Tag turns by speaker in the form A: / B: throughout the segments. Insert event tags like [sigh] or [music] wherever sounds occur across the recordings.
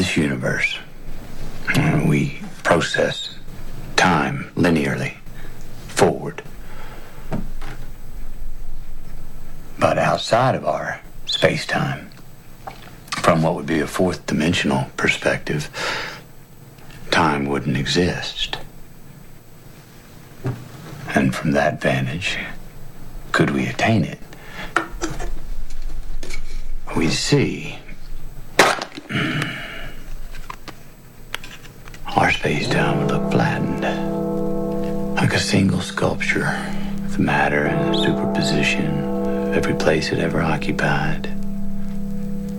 A: this universe, uh, we process time linearly forward. But outside of our space time, from what would be a fourth dimensional perspective, time wouldn't exist. And from that vantage, could we attain it? We see [clears throat] our space time would look flattened, like a single sculpture with matter in a superposition of every place it ever occupied.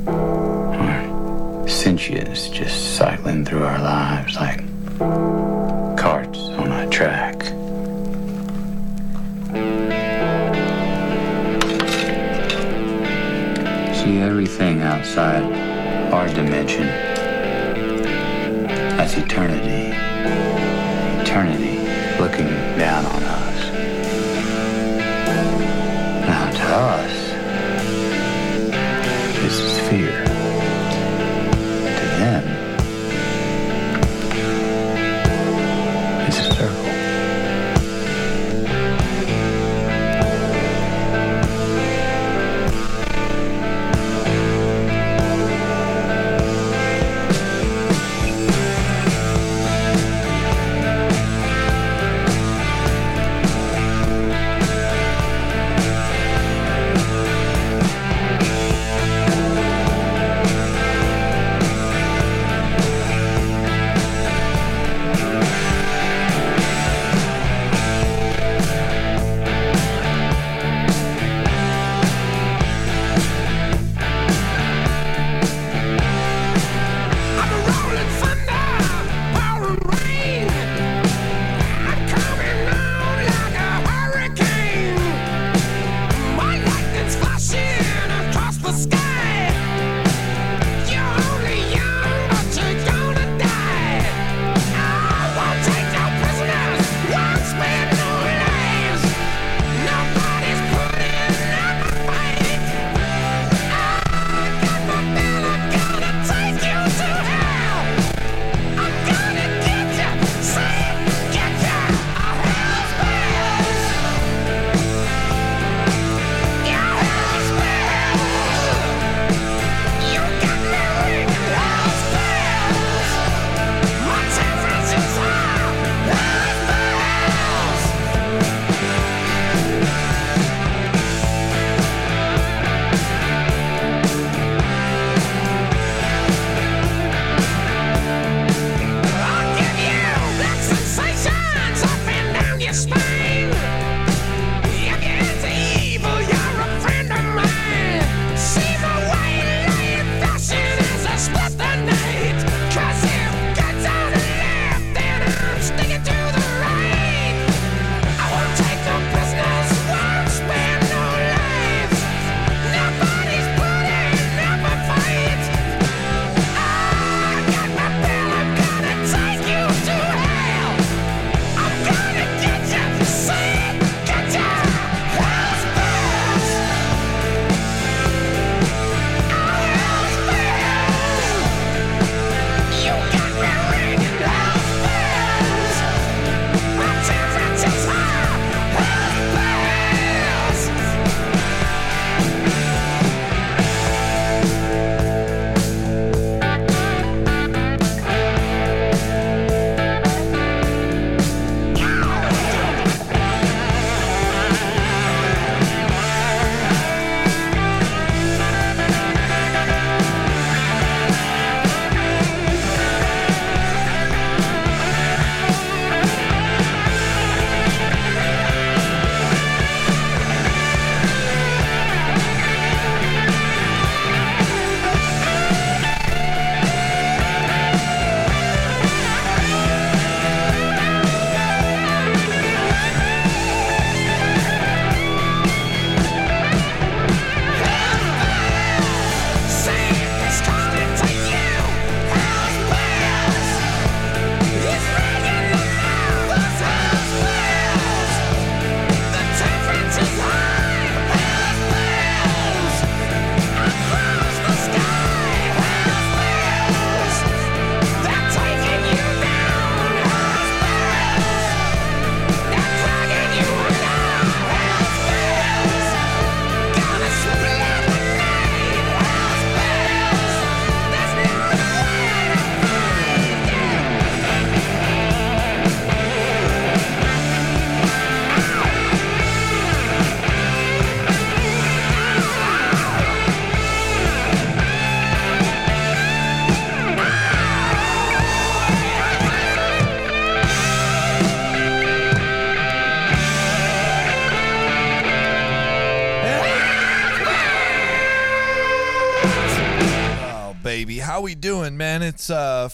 A: Or sentience just cycling through our lives like carts on a track. See everything outside our dimension. That's eternity. Eternity looking down on us. Now to us,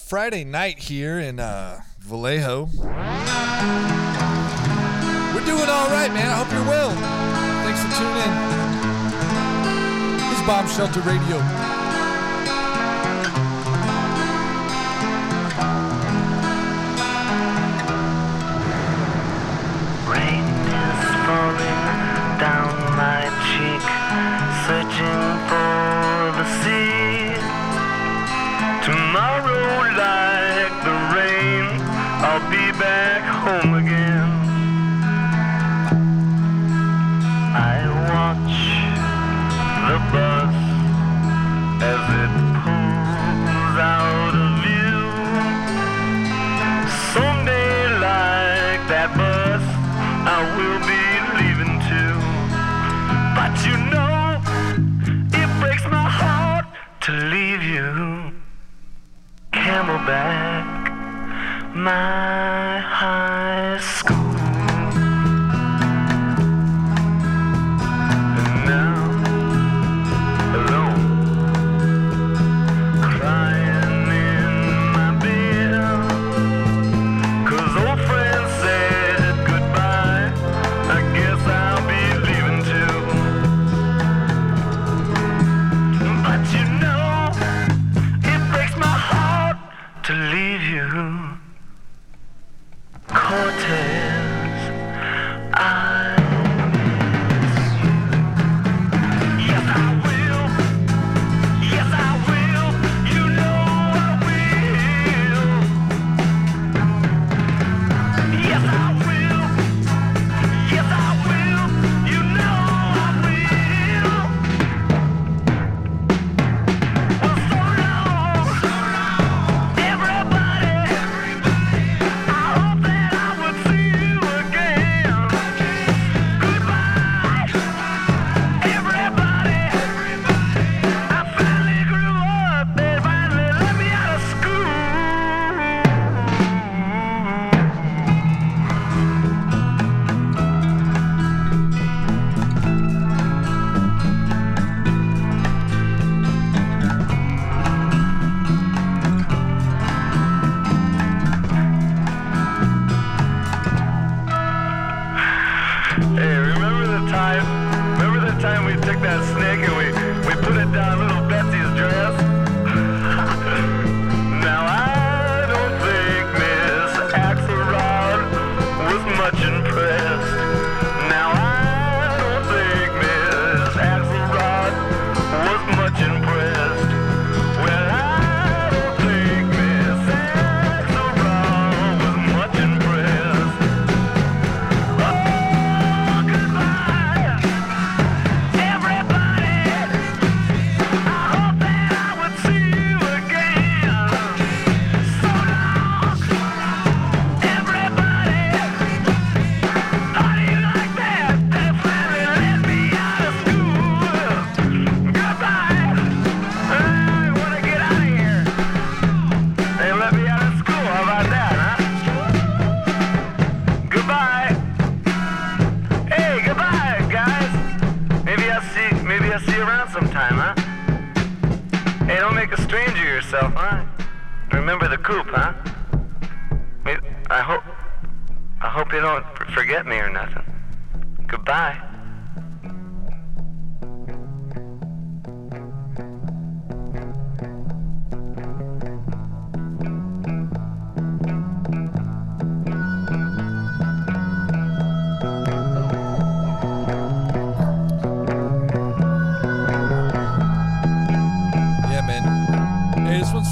B: Friday night here in uh, Vallejo. We're doing all right, man. I hope you're well. Thanks for tuning in. It's Bomb Shelter Radio.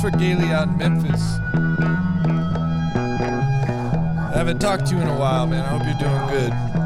C: Alfred Daly out in
B: Memphis. I haven't talked to you in a while, man. I hope you're doing good.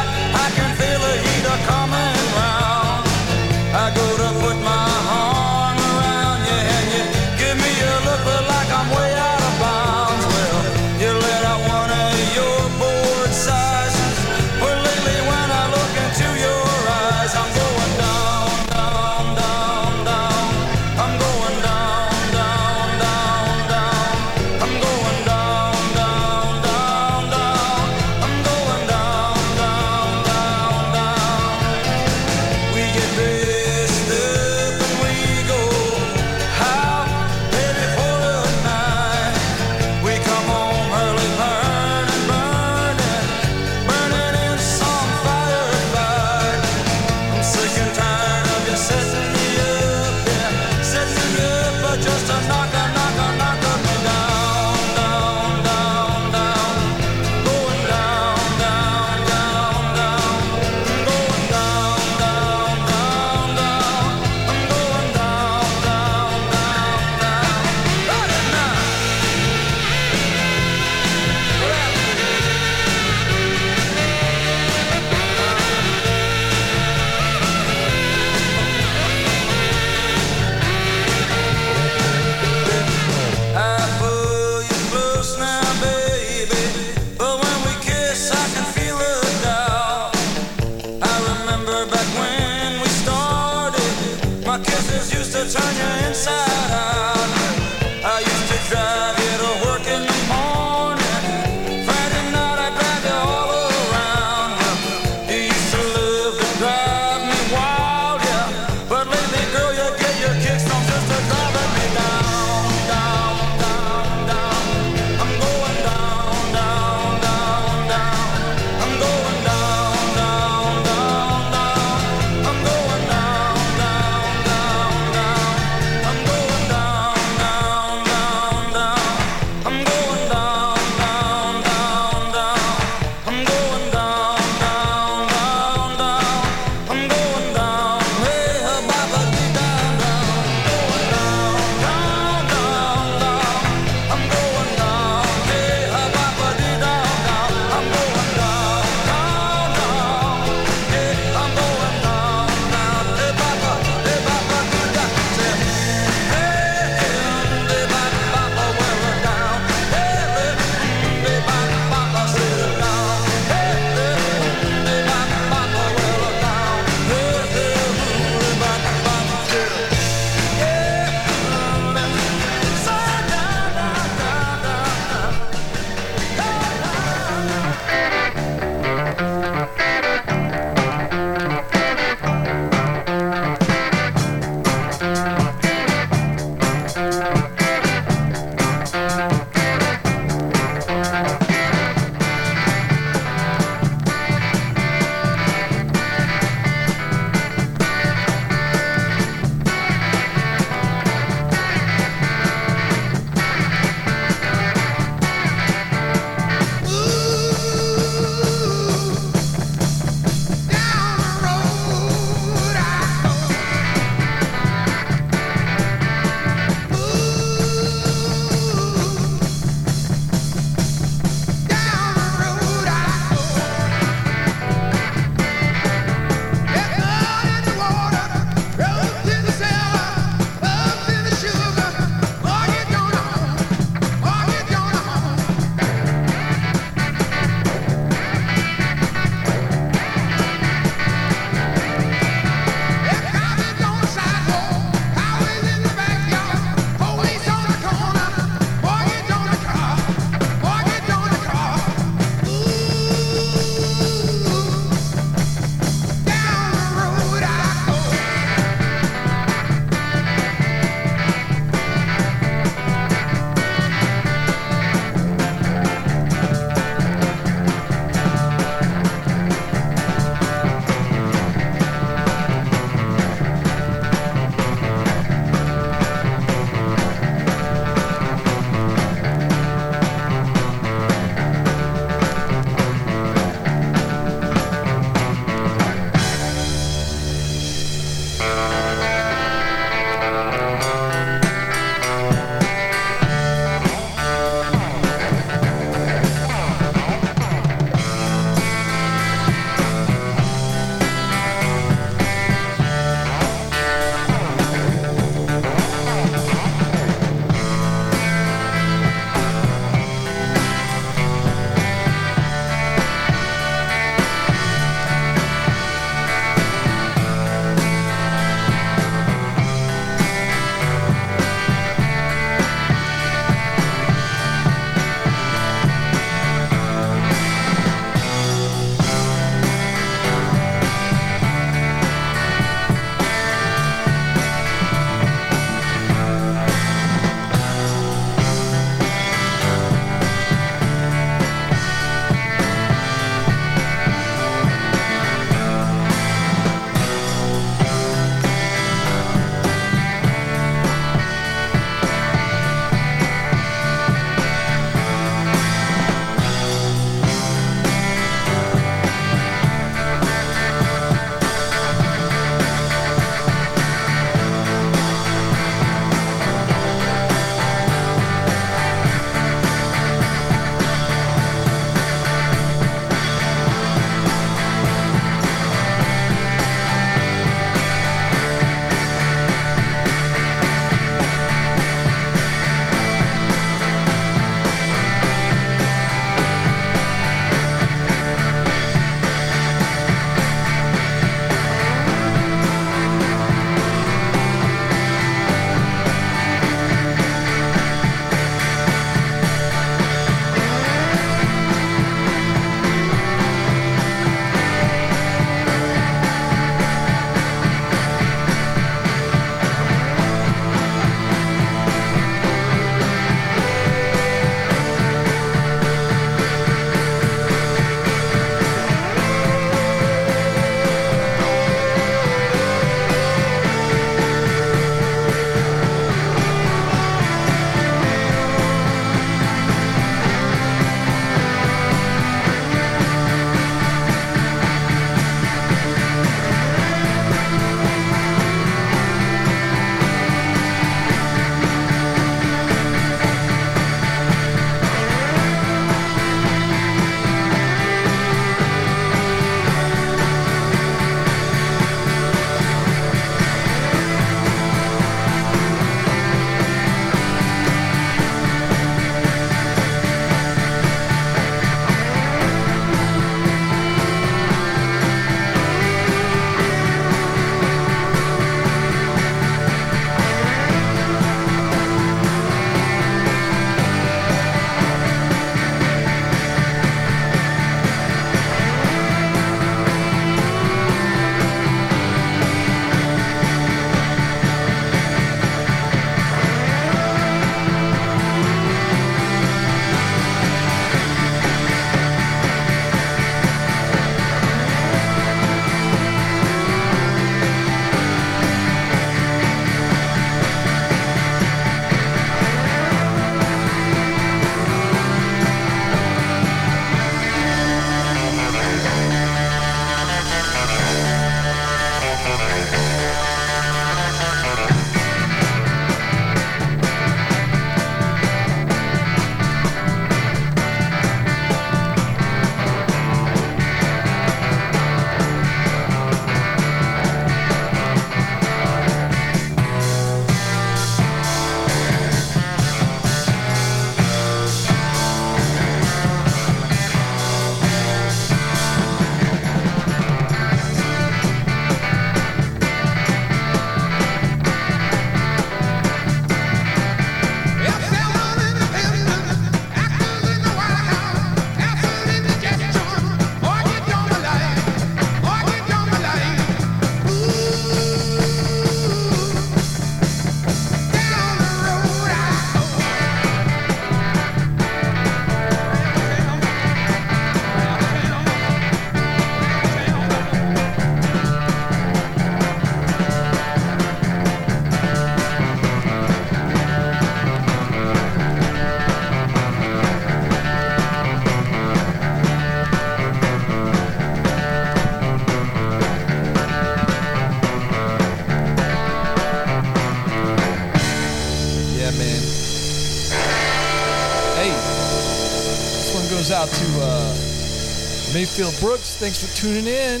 B: Thanks for tuning in.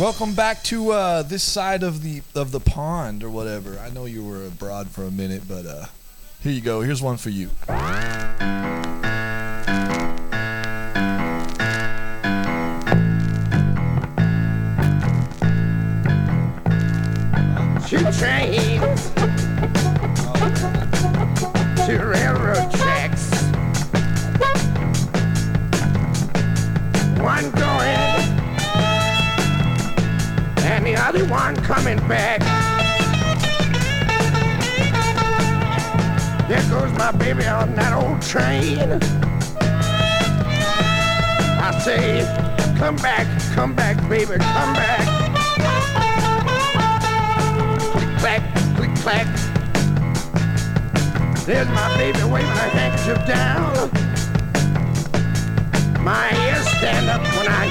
B: Welcome back to uh, this side of the of the pond or whatever. I know you were abroad for a minute, but uh, here you go. Here's one for you.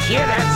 D: Hear that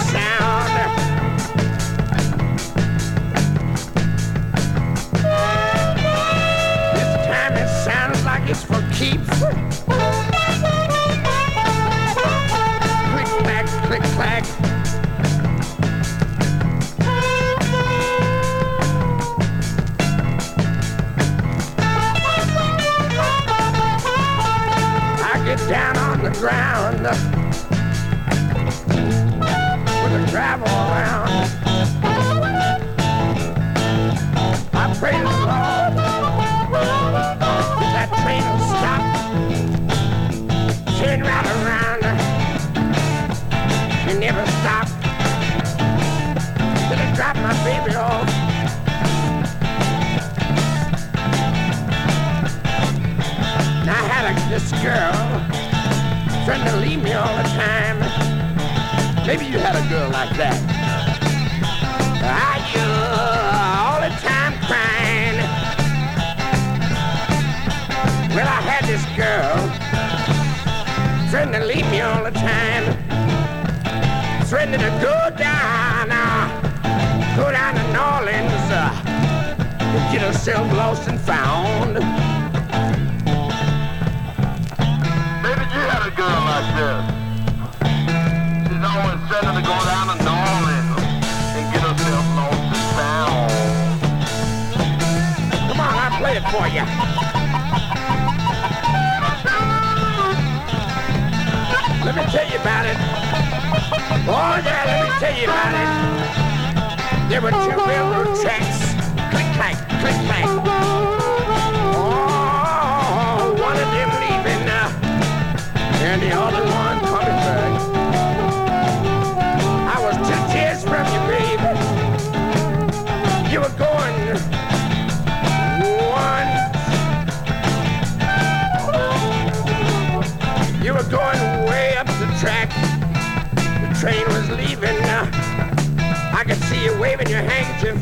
D: to leave me all the time. Maybe you had a girl like that. I you all the time crying. Well, I had this girl trying to leave me all the time. Threatening to go down, uh, go down to New Orleans, uh, get herself lost and found. For you. Let me tell you about it. Oh, yeah, let me tell you about it. There were two railroad tracks. Click, clack, click, clack. Train was leaving. Uh, I could see you waving your handkerchief.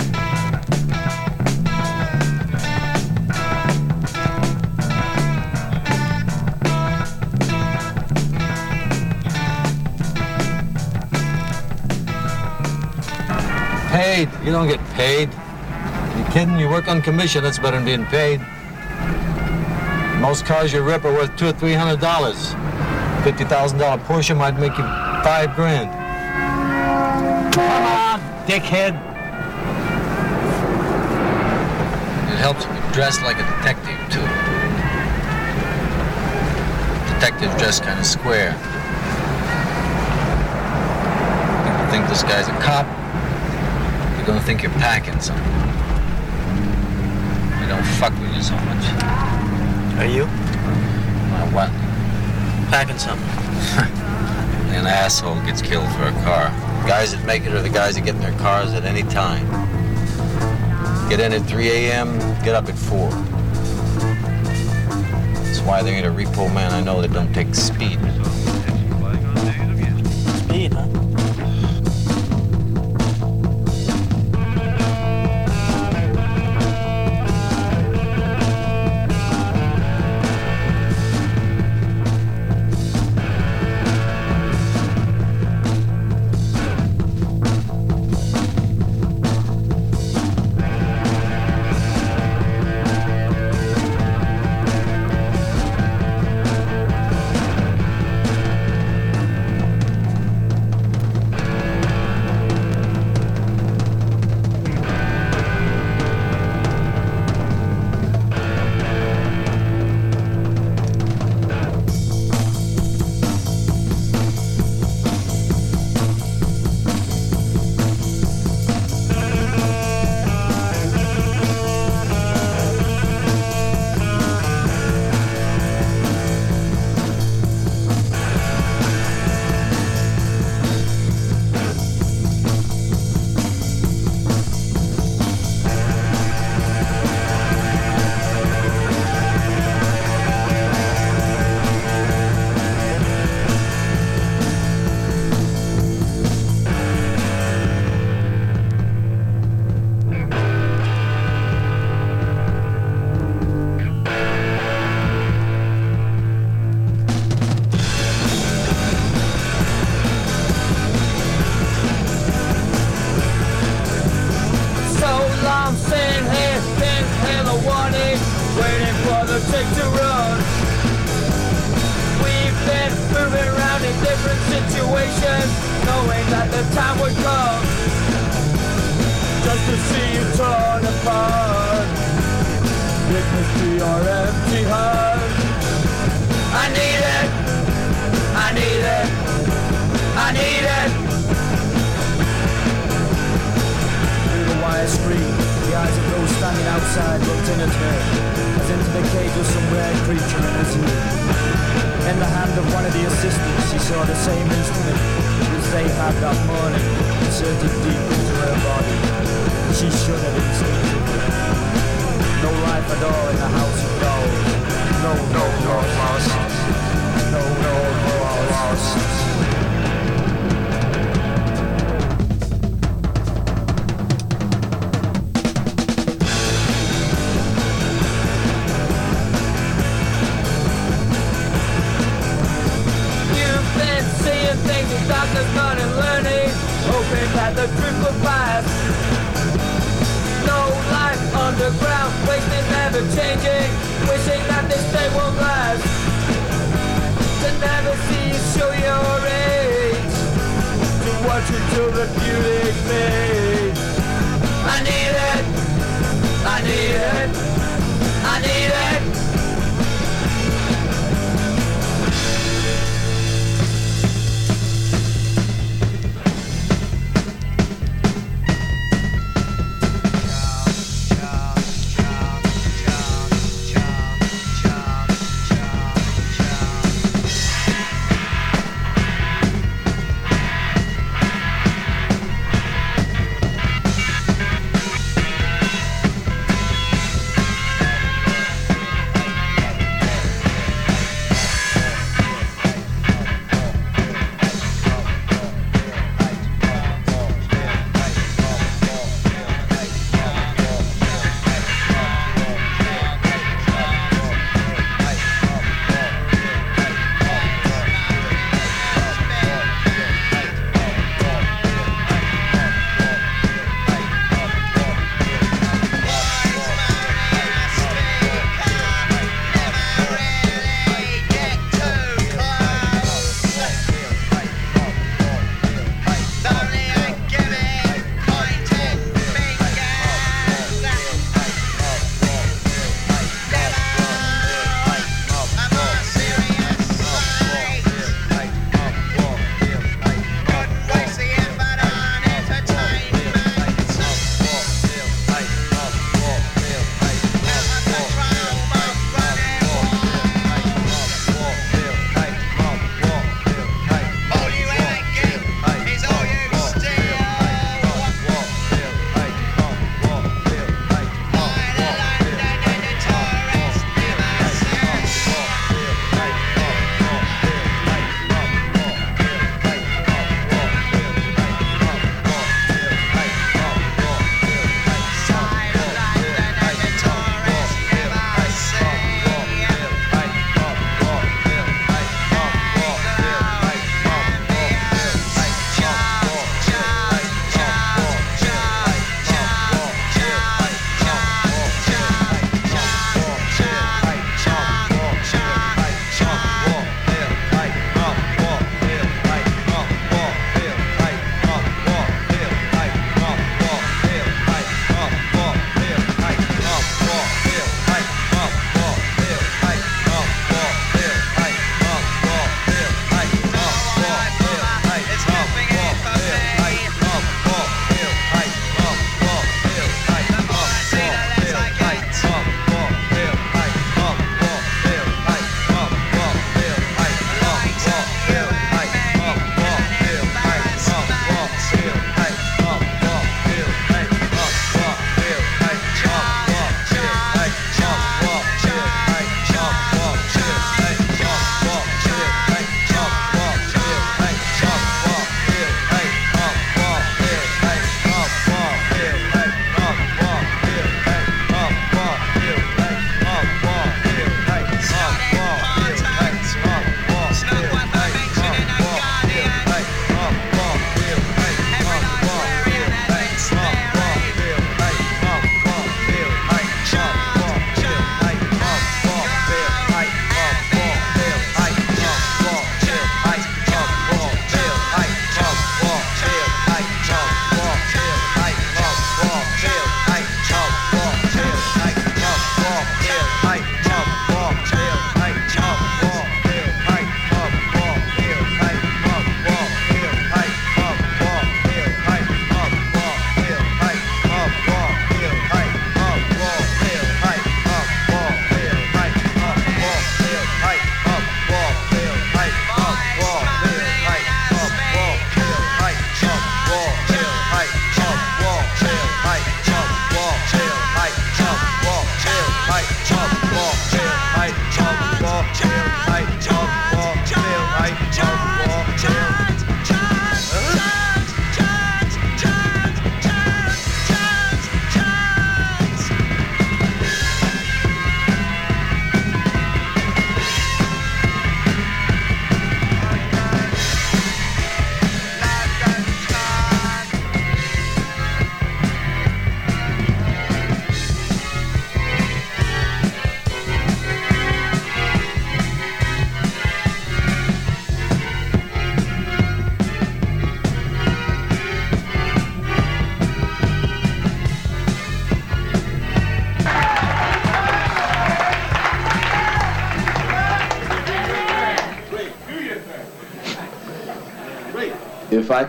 E: Paid? You don't get paid. You kidding? You work on commission. That's better than being paid. Most cars you rip are worth two or three hundred dollars. Fifty thousand dollar Porsche might make you five grand. Come on, dickhead. It helps if you dress like a detective too. Detectives dress kind of square. People think this guy's a cop. You're gonna think you're packing something. They don't fuck with you so much.
F: Are you?
E: What?
F: Packing something. [laughs]
E: An asshole gets killed for a car. Guys that make it are the guys that get in their cars at any time. Get in at 3 a.m., get up at 4. That's why there ain't a repo man I know that don't take. Speed,
G: No life at all in the house of dolls. No, no, no. No, no, no,
H: Dr. Fun learning, hoping that the truth changing, wishing that this day won't last. To never see you show your age, to watch you till the beauty fades. I need it, I need it,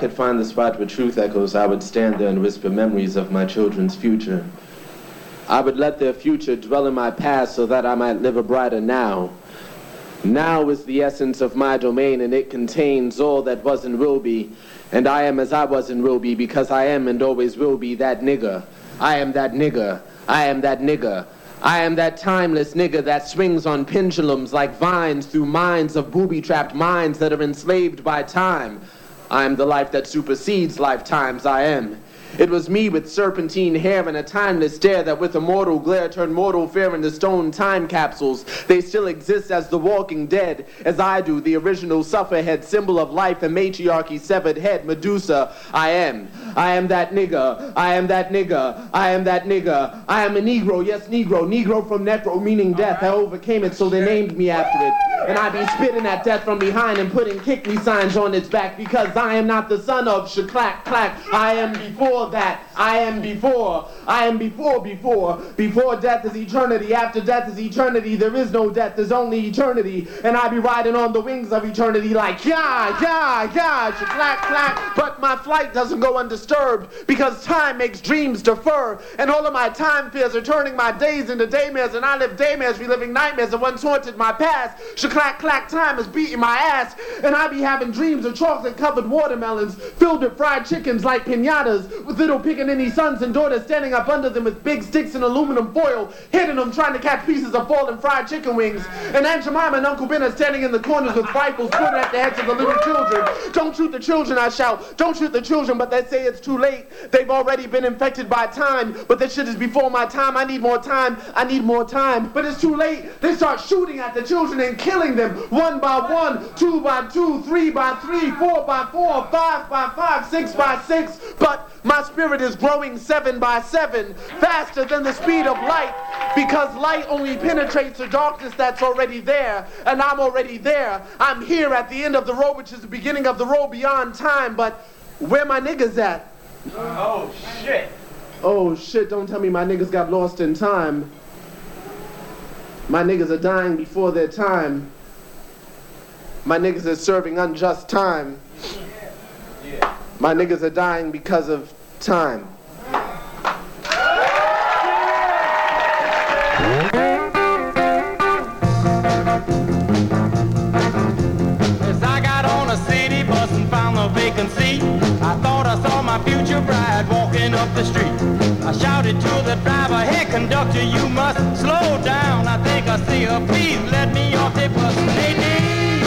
I: could find the spot where truth echoes, I would stand there and whisper memories of my children's future. I would let their future dwell in my past so that I might live a brighter now. Now is the essence of my domain, and it contains all that was and will be. And I am as I was and will be, because I am and always will be that nigger. I am that nigger. I am that nigger. I am that timeless nigger that swings on pendulums like vines through minds of booby-trapped minds that are enslaved by time. I am the life that supersedes lifetimes. I am. It was me with serpentine hair and a timeless stare that with a mortal glare turned mortal fear into stone time capsules. They still exist as the walking dead, as I do, the original sufferhead, symbol of life and matriarchy, severed head, Medusa. I am. I am that nigger. I am that nigger. I am that nigger. I am a Negro, yes, Negro. Negro from necro, meaning death. I overcame it, so they named me after it. And I be spitting at death from behind and putting kick me signs on its back because I am not the son of Shaklack Clack. I am before that. I am before. I am before, before. Before death is eternity. After death is eternity. There is no death. There's only eternity. And I be riding on the wings of eternity like, yeah, yeah, yeah, Clack. But my flight doesn't go undisturbed because time makes dreams defer. And all of my time fears are turning my days into daymares. And I live daymares, reliving nightmares that once haunted my past. Shaklack Clack time is beating my ass. And I be having dreams of chocolate covered watermelons filled with fried chickens like pinatas little pickaninny sons and daughters standing up under them with big sticks and aluminum foil, hitting them trying to catch pieces of fallen fried chicken wings. And Aunt Jemima and Uncle Ben are standing in the corners with rifles pointed at the heads of the little children. Don't shoot the children, I shout. Don't shoot the children, but they say it's too late. They've already been infected by time, but this shit is before my time. I need more time. I need more time. But it's too late. They start shooting at the children and killing them one by one, two by two, three by three, four by four, five by five, six by six. But my spirit is growing seven by seven, faster than the speed of light, because light only penetrates the darkness that's already there, and I'm already there. I'm here at the end of the road, which is the beginning of the road beyond time, but where my niggas at?
D: Oh, shit.
I: Oh shit, don't tell me my niggas got lost in time. My niggas are dying before their time. My niggas are serving unjust time. My niggas are dying because of time.
J: As I got on a city bus and found a vacant seat, I thought I saw my future bride walking up the street. I shouted to the driver, hey conductor, you must slow down. I think I see her, please let me off the bus. Nadine,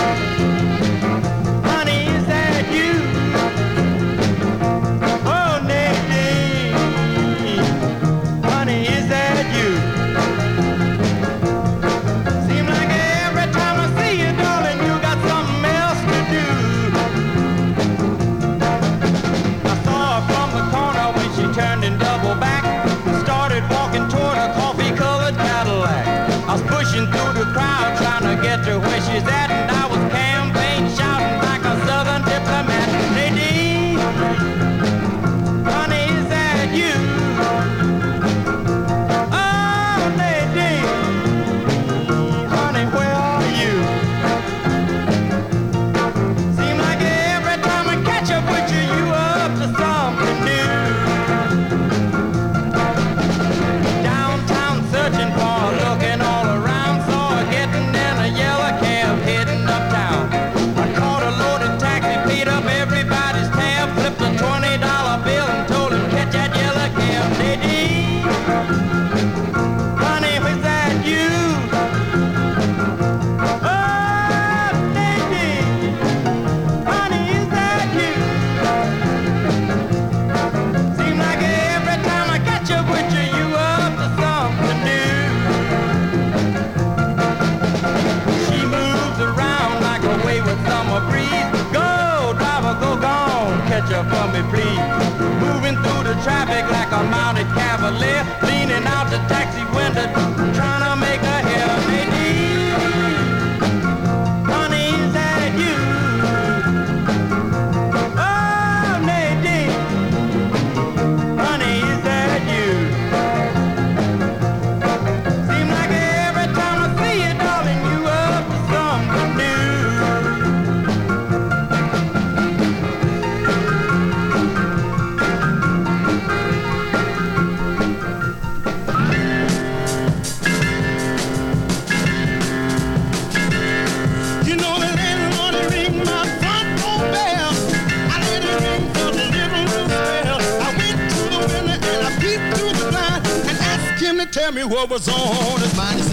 K: tell me what was on his mind.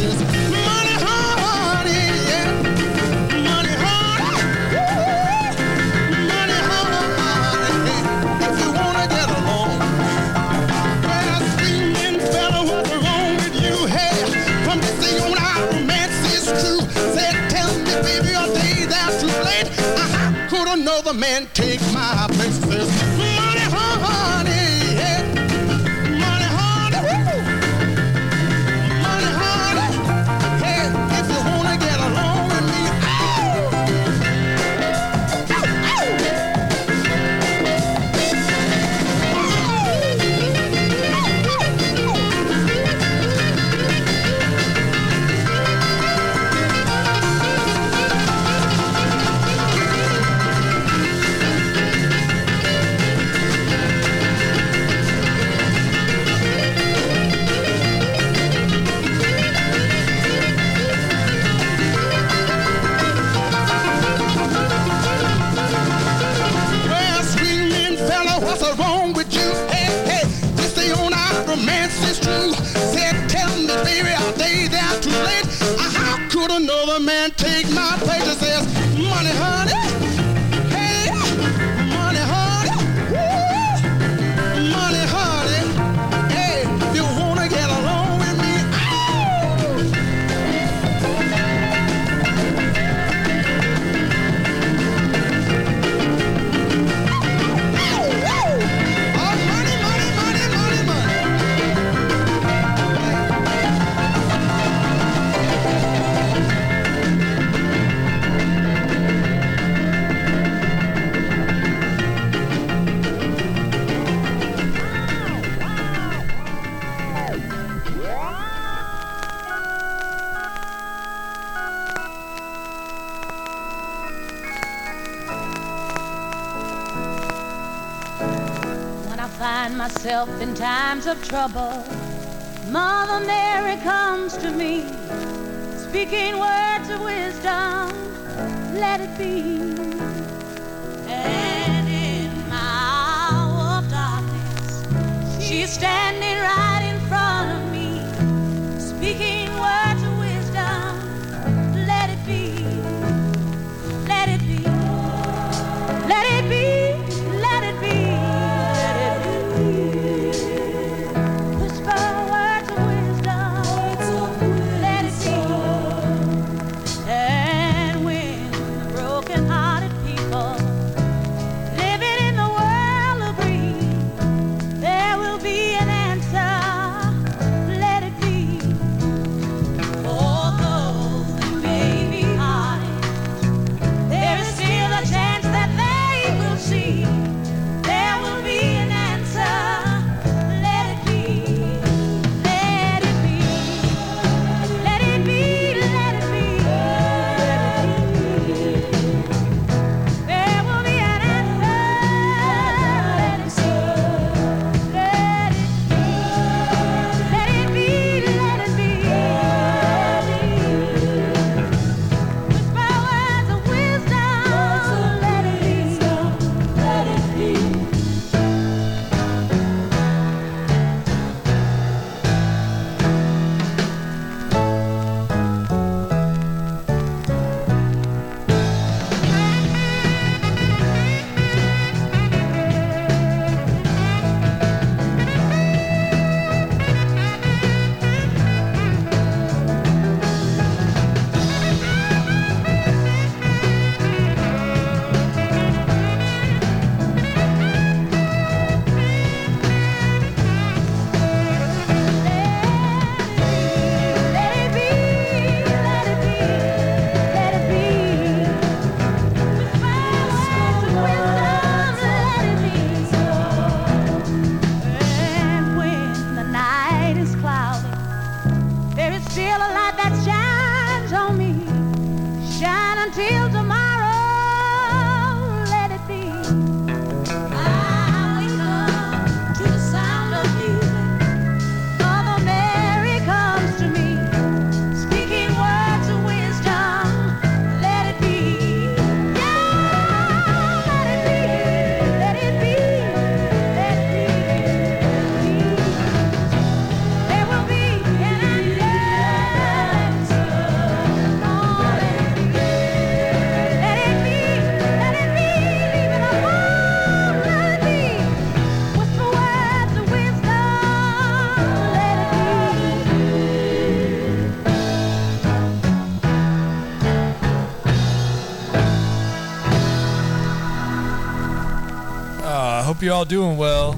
B: hope you're all doing well.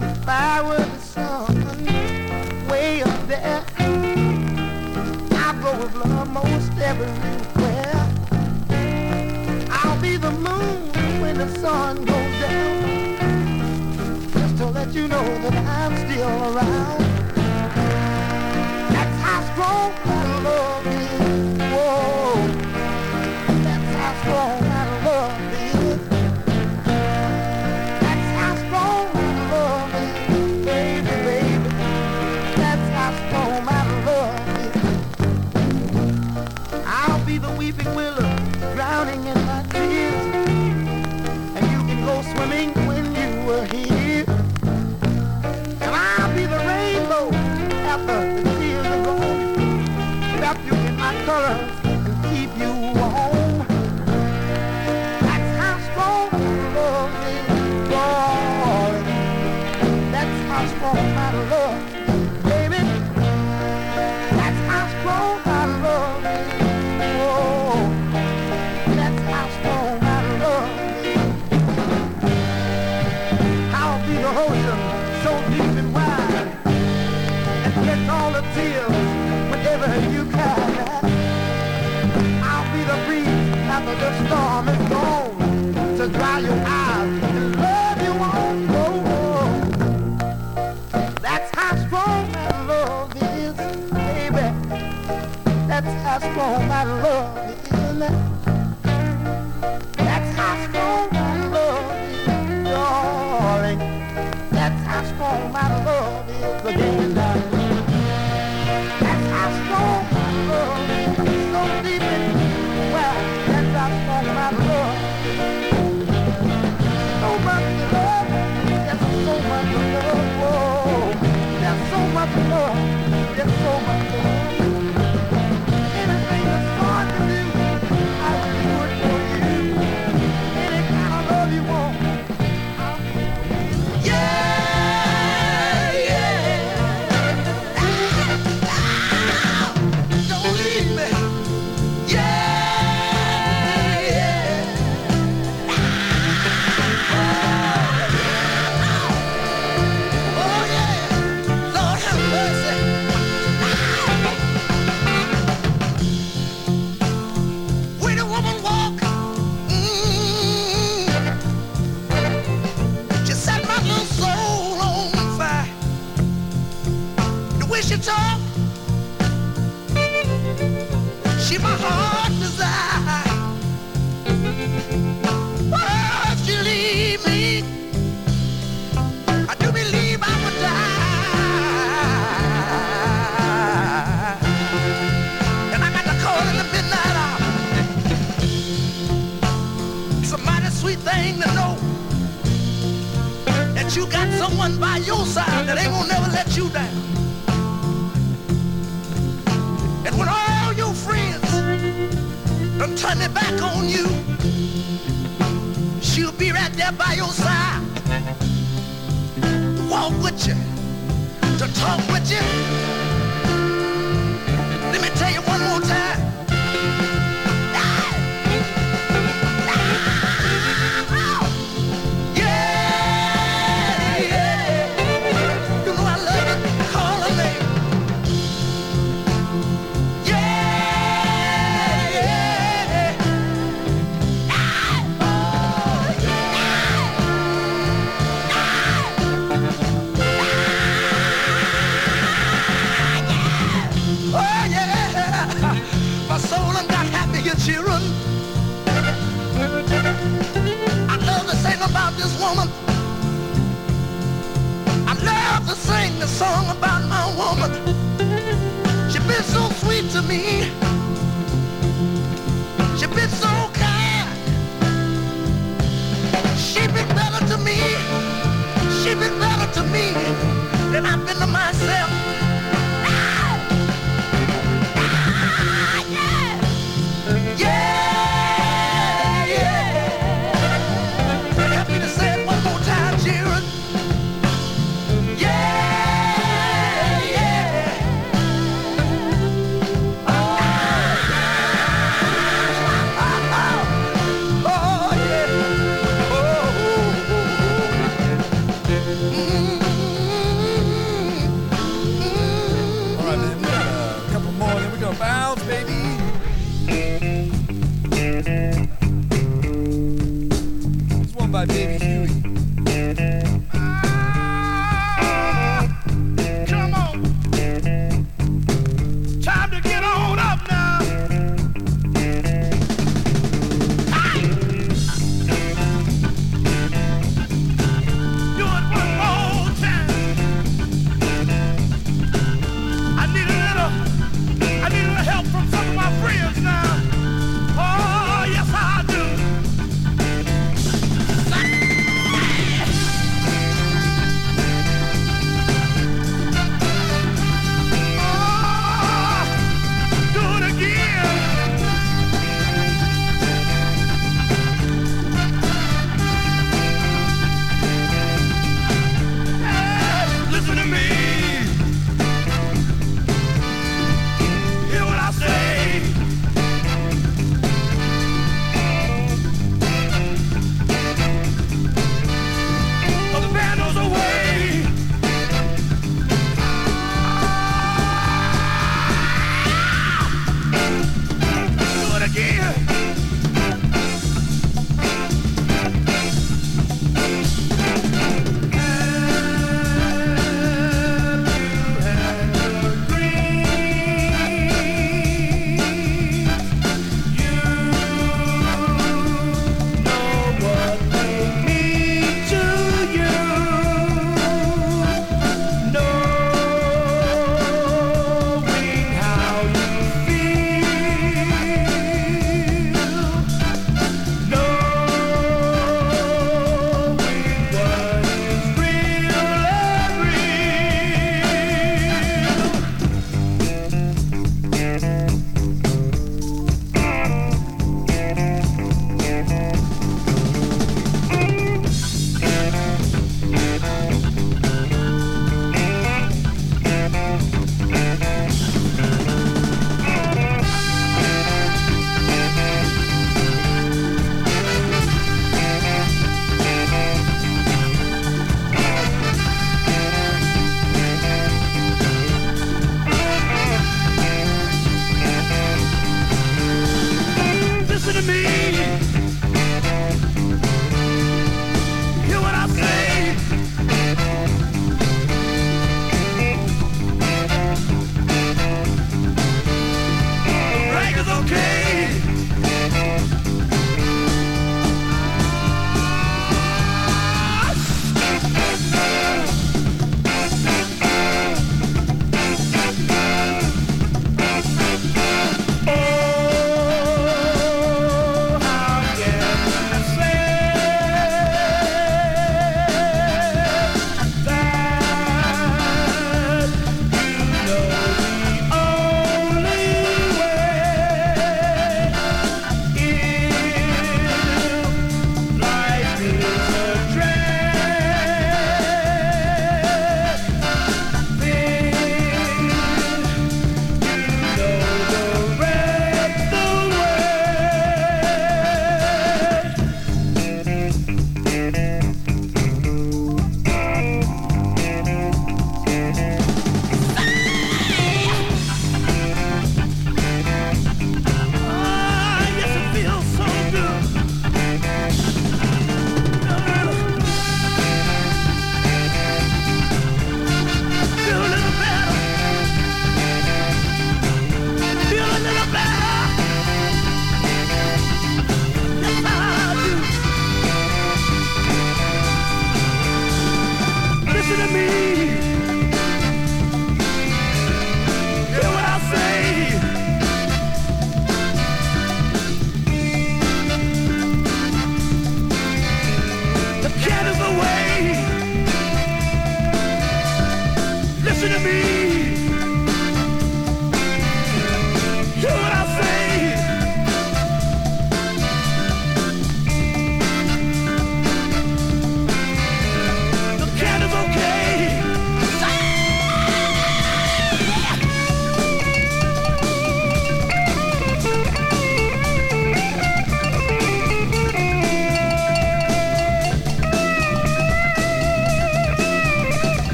L: If I way up there, I go with love most everywhere. I'll be the moon when the sun goes down, just to let you know that I'm still around. That's how strong my love is.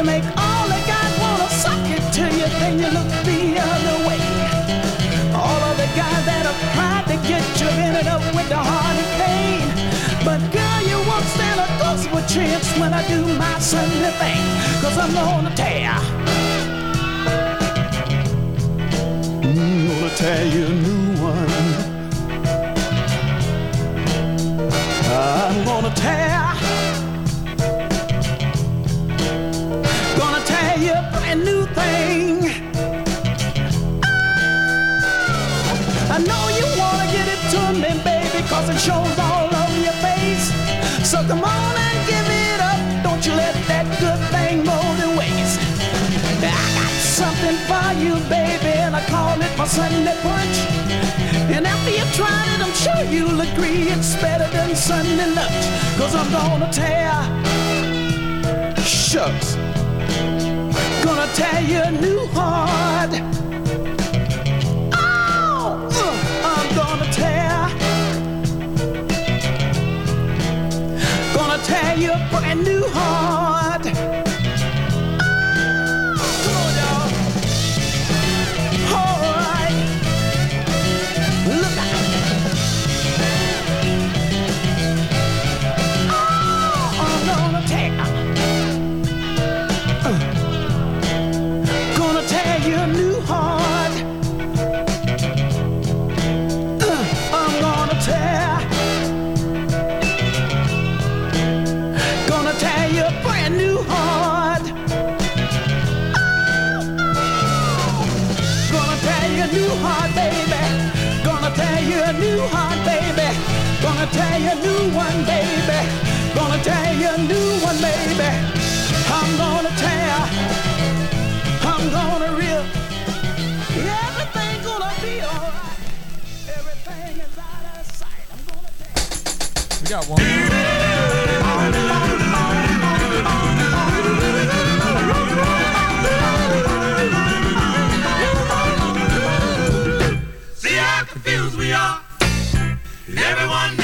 L: You make all the guys wanna suck it to you, then you
M: look the other way. All of the guys that have tried to get you ended up with the heartache pain. But girl, you won't stand a ghost of a chance when I do my Sunday thing, cause I'm gonna tear. I'm gonna tear you a new one. I'm gonna tear brand new thing. Ah! I know you wanna get it to me, baby, cause it shows all over your face. So come on and give it up. Don't you let that good thing go to waste. I got something for you, baby, and I call it my Sunday punch. And after you've tried it, I'm sure you'll agree it's better than Sunday lunch. Cause I'm gonna tear. Shucks. Gonna tear you a new heart. Oh, uh, I'm gonna tear. Gonna tear you a brand new heart. tell you a new one, baby. Gonna tell you a new one, baby. I'm gonna tell. I'm gonna rip. Everything's gonna be alright. Everything is out of sight. I'm gonna tell.
B: We got one. See how confused we are. Everyone